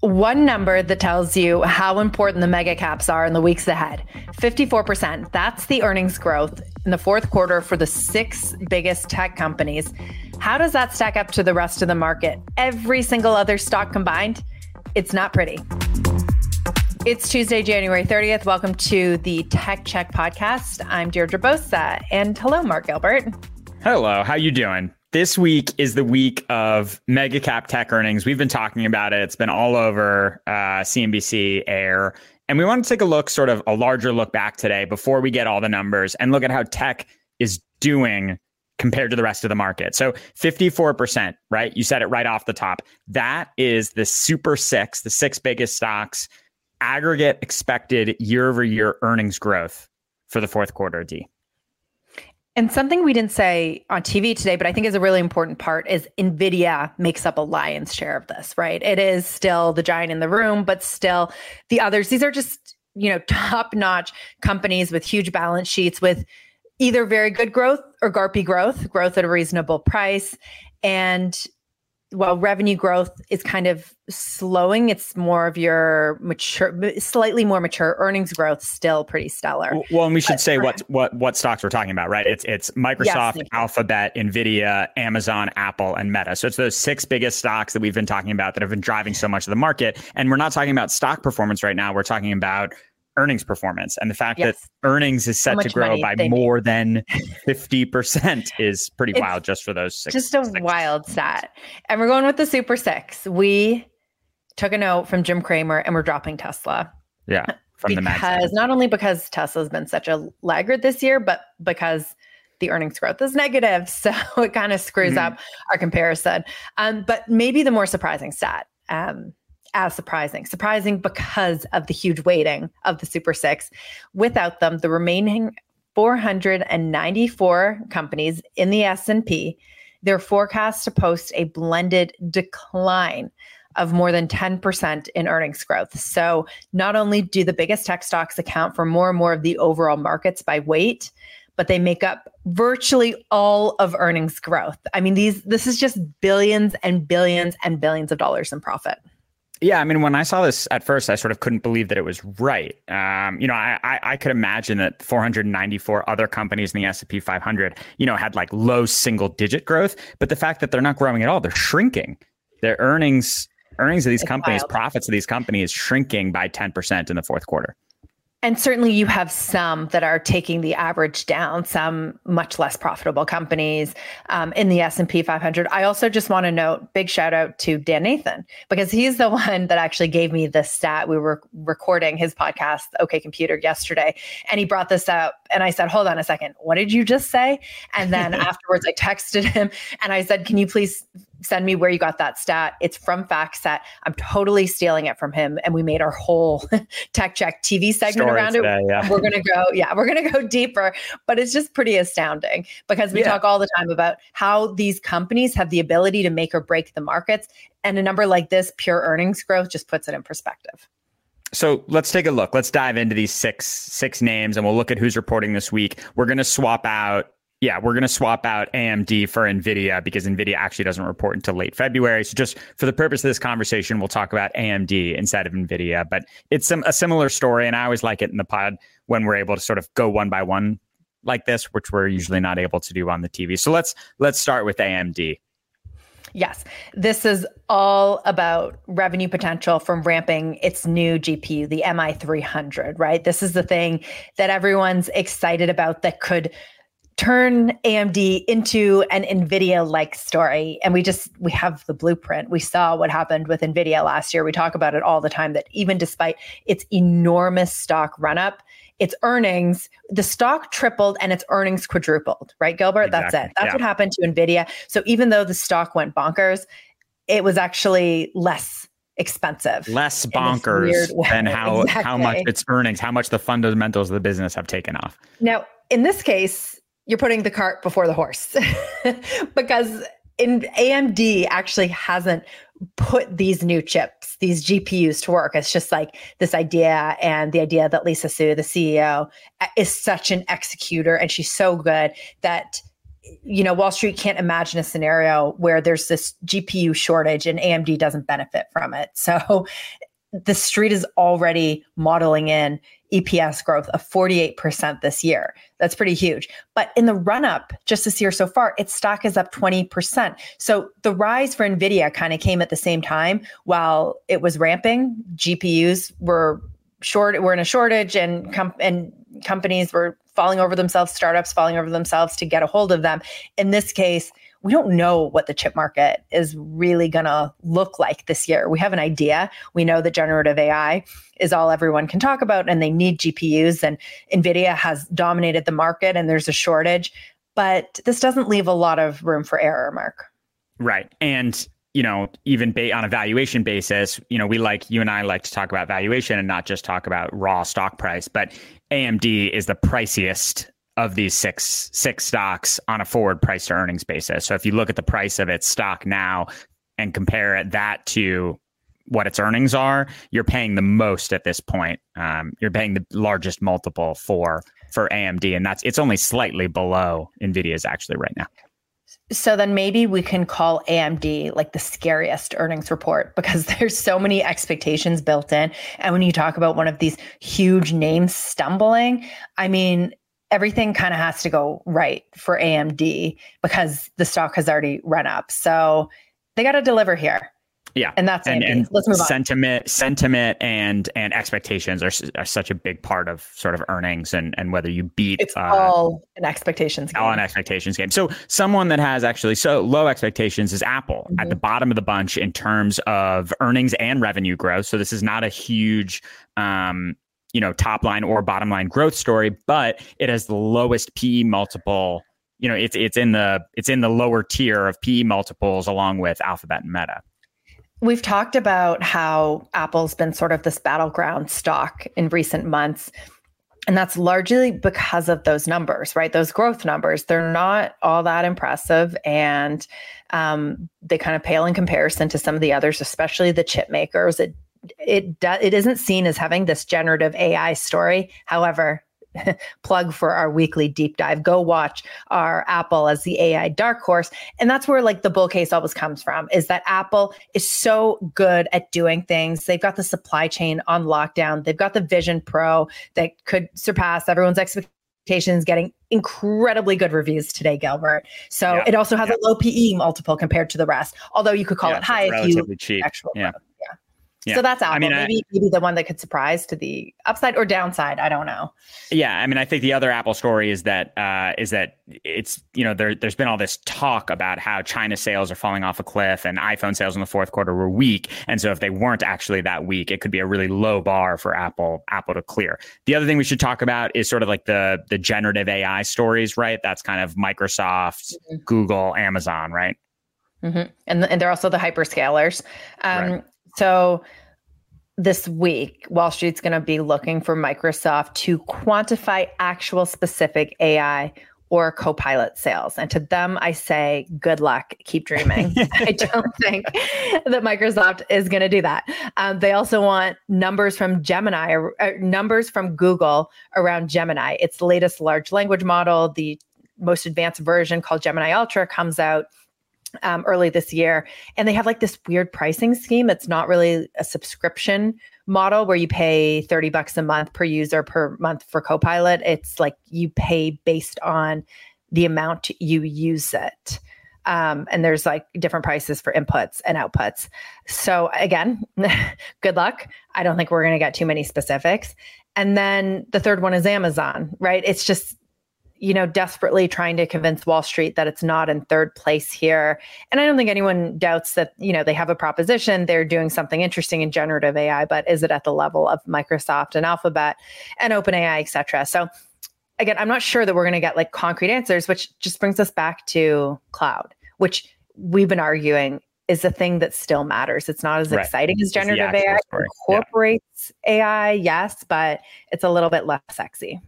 One number that tells you how important the mega caps are in the weeks ahead 54%. That's the earnings growth in the fourth quarter for the six biggest tech companies. How does that stack up to the rest of the market? Every single other stock combined, it's not pretty. It's Tuesday, January 30th. Welcome to the Tech Check podcast. I'm Deirdre Bosa and hello, Mark Gilbert. Hello, how you doing? This week is the week of mega cap tech earnings. We've been talking about it. It's been all over uh, CNBC Air. And we want to take a look, sort of a larger look back today before we get all the numbers and look at how tech is doing compared to the rest of the market. So 54%, right? You said it right off the top. That is the super six, the six biggest stocks, aggregate expected year over year earnings growth for the fourth quarter, D. And something we didn't say on TV today, but I think is a really important part is NVIDIA makes up a lion's share of this, right? It is still the giant in the room, but still the others, these are just, you know, top notch companies with huge balance sheets with either very good growth or GARPy growth, growth at a reasonable price. And while revenue growth is kind of slowing, it's more of your mature, slightly more mature earnings growth, still pretty stellar. Well, and we should but say what what what stocks we're talking about, right? It's it's Microsoft, yes, Alphabet, Nvidia, Amazon, Apple, and Meta. So it's those six biggest stocks that we've been talking about that have been driving so much of the market. And we're not talking about stock performance right now. We're talking about earnings performance and the fact yes. that earnings is set to grow by more than 50% is pretty it's wild just for those six. Just a six. wild stat. And we're going with the super six. We took a note from Jim Cramer and we're dropping Tesla. Yeah. From because not only because Tesla's been such a laggard this year, but because the earnings growth is negative. So it kind of screws mm-hmm. up our comparison. Um, but maybe the more surprising stat. Um, as surprising. Surprising because of the huge weighting of the Super Six. Without them, the remaining 494 companies in the S&P, they're forecast to post a blended decline of more than 10% in earnings growth. So, not only do the biggest tech stocks account for more and more of the overall markets by weight, but they make up virtually all of earnings growth. I mean, these this is just billions and billions and billions of dollars in profit. Yeah, I mean, when I saw this at first, I sort of couldn't believe that it was right. Um, you know, I, I, I could imagine that 494 other companies in the S&P 500, you know, had like low single digit growth, but the fact that they're not growing at all, they're shrinking. Their earnings earnings of these it's companies, wild. profits of these companies, shrinking by 10% in the fourth quarter. And certainly you have some that are taking the average down, some much less profitable companies um, in the S&P 500. I also just want to note, big shout out to Dan Nathan, because he's the one that actually gave me the stat. We were recording his podcast, OK Computer, yesterday, and he brought this up. And I said, hold on a second, what did you just say? And then afterwards I texted him and I said, can you please send me where you got that stat. It's from FactSet. I'm totally stealing it from him. And we made our whole tech check TV segment Story around today, it. Yeah. We're gonna go, yeah, we're gonna go deeper. But it's just pretty astounding because we yeah. talk all the time about how these companies have the ability to make or break the markets. And a number like this, pure earnings growth, just puts it in perspective. So let's take a look. Let's dive into these six six names and we'll look at who's reporting this week. We're going to swap out yeah, we're going to swap out AMD for NVIDIA because NVIDIA actually doesn't report until late February. So, just for the purpose of this conversation, we'll talk about AMD instead of NVIDIA. But it's some, a similar story. And I always like it in the pod when we're able to sort of go one by one like this, which we're usually not able to do on the TV. So, let's let's start with AMD. Yes, this is all about revenue potential from ramping its new GPU, the MI300, right? This is the thing that everyone's excited about that could turn AMD into an Nvidia like story and we just we have the blueprint. We saw what happened with Nvidia last year. We talk about it all the time that even despite its enormous stock run up, its earnings, the stock tripled and its earnings quadrupled, right Gilbert? Exactly. That's it. That's yeah. what happened to Nvidia. So even though the stock went bonkers, it was actually less expensive. Less bonkers than how exactly. how much its earnings, how much the fundamentals of the business have taken off. Now, in this case, you're putting the cart before the horse because in AMD actually hasn't put these new chips, these GPUs to work. It's just like this idea and the idea that Lisa Su, the CEO, is such an executor and she's so good that you know Wall Street can't imagine a scenario where there's this GPU shortage and AMD doesn't benefit from it. So the street is already modeling in EPS growth of 48% this year. That's pretty huge. But in the run up just this year so far, its stock is up 20%. So the rise for Nvidia kind of came at the same time while it was ramping. GPUs were short were in a shortage and com- and companies were falling over themselves, startups falling over themselves to get a hold of them. In this case, we don't know what the chip market is really going to look like this year. We have an idea. We know that generative AI is all everyone can talk about and they need GPUs and Nvidia has dominated the market and there's a shortage, but this doesn't leave a lot of room for error, Mark. Right. And you know, even ba- on a valuation basis, you know, we like you and I like to talk about valuation and not just talk about raw stock price, but AMD is the priciest of these six six stocks on a forward price to earnings basis. So if you look at the price of its stock now and compare that to what its earnings are, you're paying the most at this point. Um, you're paying the largest multiple for for AMD, and that's it's only slightly below Nvidia's actually right now. So then maybe we can call AMD like the scariest earnings report because there's so many expectations built in. And when you talk about one of these huge names stumbling, I mean, everything kind of has to go right for AMD because the stock has already run up. So they got to deliver here. Yeah, and that's and, and let's move on. Sentiment, sentiment, and and expectations are, are such a big part of sort of earnings and and whether you beat. It's uh, all an expectations game. All an expectations game. So someone that has actually so low expectations is Apple mm-hmm. at the bottom of the bunch in terms of earnings and revenue growth. So this is not a huge um, you know, top line or bottom line growth story, but it has the lowest PE multiple. You know, it's it's in the it's in the lower tier of PE multiples along with Alphabet and Meta. We've talked about how Apple's been sort of this battleground stock in recent months. And that's largely because of those numbers, right? Those growth numbers. They're not all that impressive. And um, they kind of pale in comparison to some of the others, especially the chip makers. It it do, it isn't seen as having this generative AI story. However, plug for our weekly deep dive. Go watch our Apple as the AI dark horse. And that's where like the bull case always comes from is that Apple is so good at doing things. They've got the supply chain on lockdown. They've got the Vision Pro that could surpass everyone's expectations, getting incredibly good reviews today, Gilbert. So yeah. it also has yeah. a low PE multiple compared to the rest, although you could call yeah, it high if you cheap. actual yeah. Yeah. So that's Apple. I mean, maybe I, maybe the one that could surprise to the upside or downside. I don't know. Yeah, I mean, I think the other Apple story is that uh, is that it's you know there there's been all this talk about how China sales are falling off a cliff and iPhone sales in the fourth quarter were weak, and so if they weren't actually that weak, it could be a really low bar for Apple Apple to clear. The other thing we should talk about is sort of like the the generative AI stories, right? That's kind of Microsoft, mm-hmm. Google, Amazon, right? Mm-hmm. And and they're also the hyperscalers. Um, right. So this week, Wall Street's going to be looking for Microsoft to quantify actual specific AI or Copilot sales. And to them, I say, good luck, keep dreaming. I don't think that Microsoft is going to do that. Um, they also want numbers from Gemini, or, uh, numbers from Google around Gemini. It's latest large language model. The most advanced version called Gemini Ultra comes out um, early this year. And they have like this weird pricing scheme. It's not really a subscription model where you pay 30 bucks a month per user per month for Copilot. It's like you pay based on the amount you use it. Um, and there's like different prices for inputs and outputs. So again, good luck. I don't think we're going to get too many specifics. And then the third one is Amazon, right? It's just you know, desperately trying to convince Wall Street that it's not in third place here. And I don't think anyone doubts that, you know, they have a proposition, they're doing something interesting in generative AI, but is it at the level of Microsoft and Alphabet and OpenAI, et cetera? So again, I'm not sure that we're going to get like concrete answers, which just brings us back to cloud, which we've been arguing is the thing that still matters. It's not as Right. exciting as generative AI. It story. Yeah. incorporates AI, yes, but it's a little bit less sexy.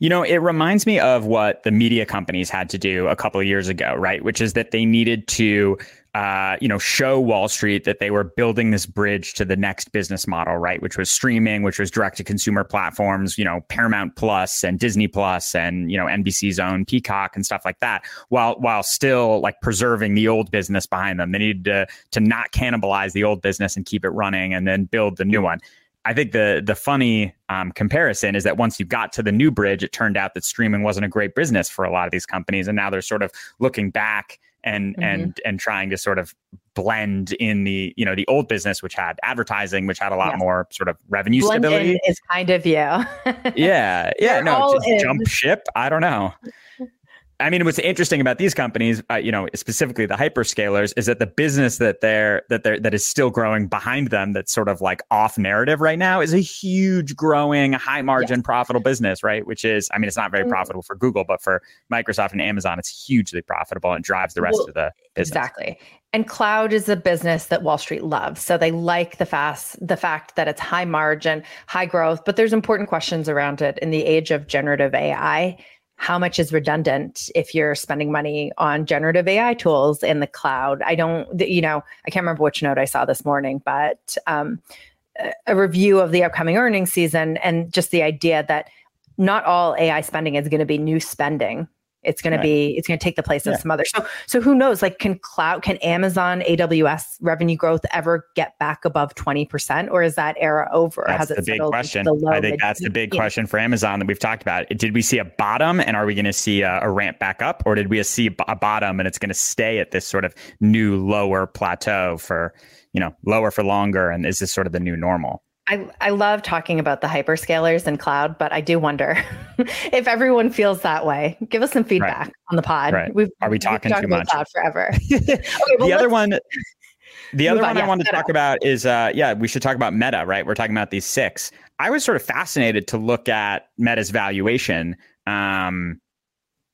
You know, it reminds me of what the media companies had to do a couple of years ago, right? Which is that they needed to, uh, you know, show Wall Street that they were building this bridge to the next business model, right? Which was streaming, which was direct to consumer platforms, you know, Paramount Plus and Disney Plus and you know NBC's own Peacock and stuff like that, while while still like preserving the old business behind them. They needed to to not cannibalize the old business and keep it running, and then build the new one. I think the the funny um, comparison is that once you got to the new bridge, it turned out that streaming wasn't a great business for a lot of these companies, and now they're sort of looking back and Mhm. and and trying to sort of blend in the you know the old business, which had advertising, which had a lot Yes. more sort of revenue Blend stability. is kind of you. Yeah, yeah, They're no, just in. jump ship. I don't know. I mean, what's interesting about these companies, uh, you know, specifically the hyperscalers, is that the business that they're that they're that is still growing behind them, that's sort of like off narrative right now, is a huge, growing, high margin, profitable business, right? Which is, I mean, it's not very Mm. profitable for Google, but for Microsoft and Amazon, it's hugely profitable and drives the rest Well, of the business. Exactly. And cloud is a business that Wall Street loves. So they like the fast the fact that it's high margin, high growth, but there's important questions around it in the age of generative AI. How much is redundant if you're spending money on generative AI tools in the cloud? I don't, you know, I can't remember which note I saw this morning, but um, a- review of the upcoming earnings season and just the idea that not all AI spending is going to be new spending. It's going Right. to be it's going to take the place Yeah. of some other. So so who knows? Like, can cloud can Amazon AWS revenue growth ever get back above twenty percent, or is that era over? That's Has it the big question. the I think that's the big question for Amazon that we've talked about. Did we see a bottom and are we going to see a, a ramp back up or did we see a bottom and it's going to stay at this sort of new lower plateau for, you know, lower for longer? And is this sort of the new normal? I, I love talking about the hyperscalers and cloud, but I do wonder if everyone feels that way. Give us some feedback on the pod. Right. We've, Are we talking too about much? cloud forever. Okay, well, the other one the other on. one I Yeah, wanted to Meta. talk about is uh yeah, we should talk about Meta, right? We're talking about these six. I was sort of fascinated to look at Meta's valuation. Um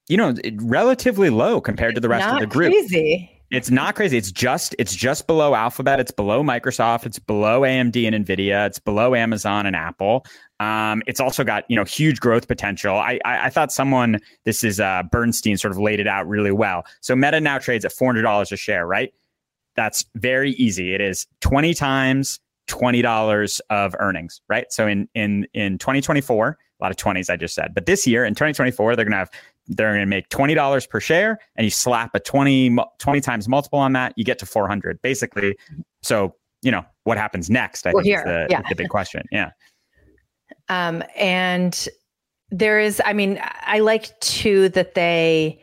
you know, it- relatively low compared to the rest not of the group. Crazy. It's not crazy. It's just it's just below Alphabet. It's below Microsoft. It's below AMD and Nvidia. It's below Amazon and Apple. Um, it's also got you know huge growth potential. I, I I thought someone this is uh, Bernstein sort of laid it out really well. So Meta now trades at four hundred dollars a share, right? That's very easy. It is twenty times twenty dollars of earnings, right? So in in in twenty twenty four, a lot of twenties I just said, but this year in twenty twenty four, they're gonna have they're going to make $20 per share and you slap a 20, 20 times multiple on that, you get to 400 basically. So, you know, what happens next? I We're think is the, Yeah. the big question. Yeah. Um, and there is, I mean, I like too that they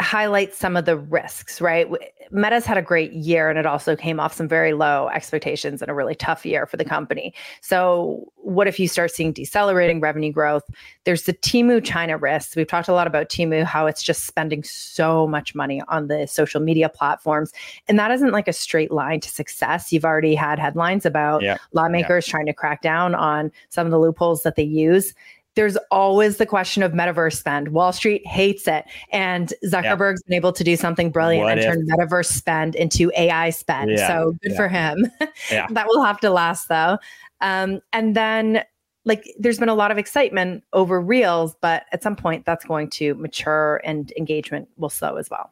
highlight some of the risks, right? Meta's had a great year and it also came off some very low expectations and a really tough year for the company. So, what if you start seeing decelerating revenue growth? There's the Temu China risks. We've talked a lot about Temu, how it's just spending so much money on the social media platforms. And that isn't like a straight line to success. You've already had headlines about Yeah. lawmakers trying to crack down on some of the loopholes that they use. There's always the question of metaverse spend. Wall Street hates it. And Zuckerberg's been able to do something brilliant What and if- turn metaverse spend into AI spend. Yeah, So good yeah. for him. Yeah. that will have to last though. Um, and then like there's been a lot of excitement over reels, but at some point that's going to mature and engagement will slow as well.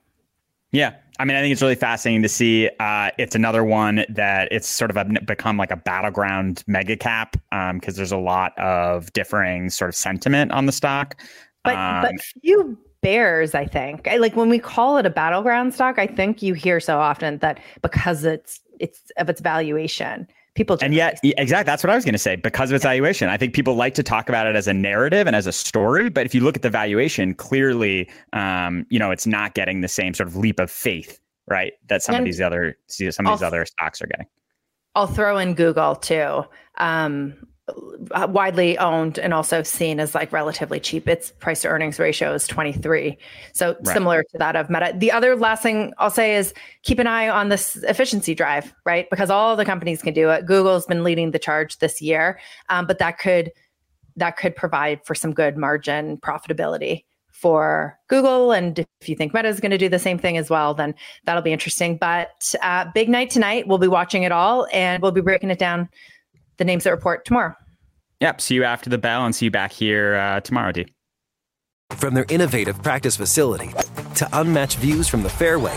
Yeah. I mean, I think it's really fascinating to see. Uh, it's another one that it's sort of a, become like a battleground mega cap because there's a lot of differing sort of sentiment on the stock. But Um, but few bears, I think. I, like when we call it a battleground stock, I think you hear so often that because it's it's of its valuation, people and yet yeah, exactly that's what i was going to say. Because of its valuation. I think people like to talk about it as a narrative and as a story but if you look at the valuation clearly um, you know it's not getting the same sort of leap of faith right that some And of these other some of these I'll- other stocks are getting. I'll throw in Google too. Um, widely owned and also seen as like relatively cheap. Its price to earnings ratio is 23. So Right. similar to that of Meta. The other last thing I'll say is keep an eye on this efficiency drive, right? Because all the companies can do it. Google's been leading the charge this year, um, but that could that could provide for some good margin profitability for Google. And if you think Meta is going to do the same thing as well, then that'll be interesting. But uh, big night tonight. We'll be watching it all and we'll be breaking it down, the names that report tomorrow. Yep. See you after the bell and see you back here uh, tomorrow, D. From their innovative practice facility to unmatched views from the fairway,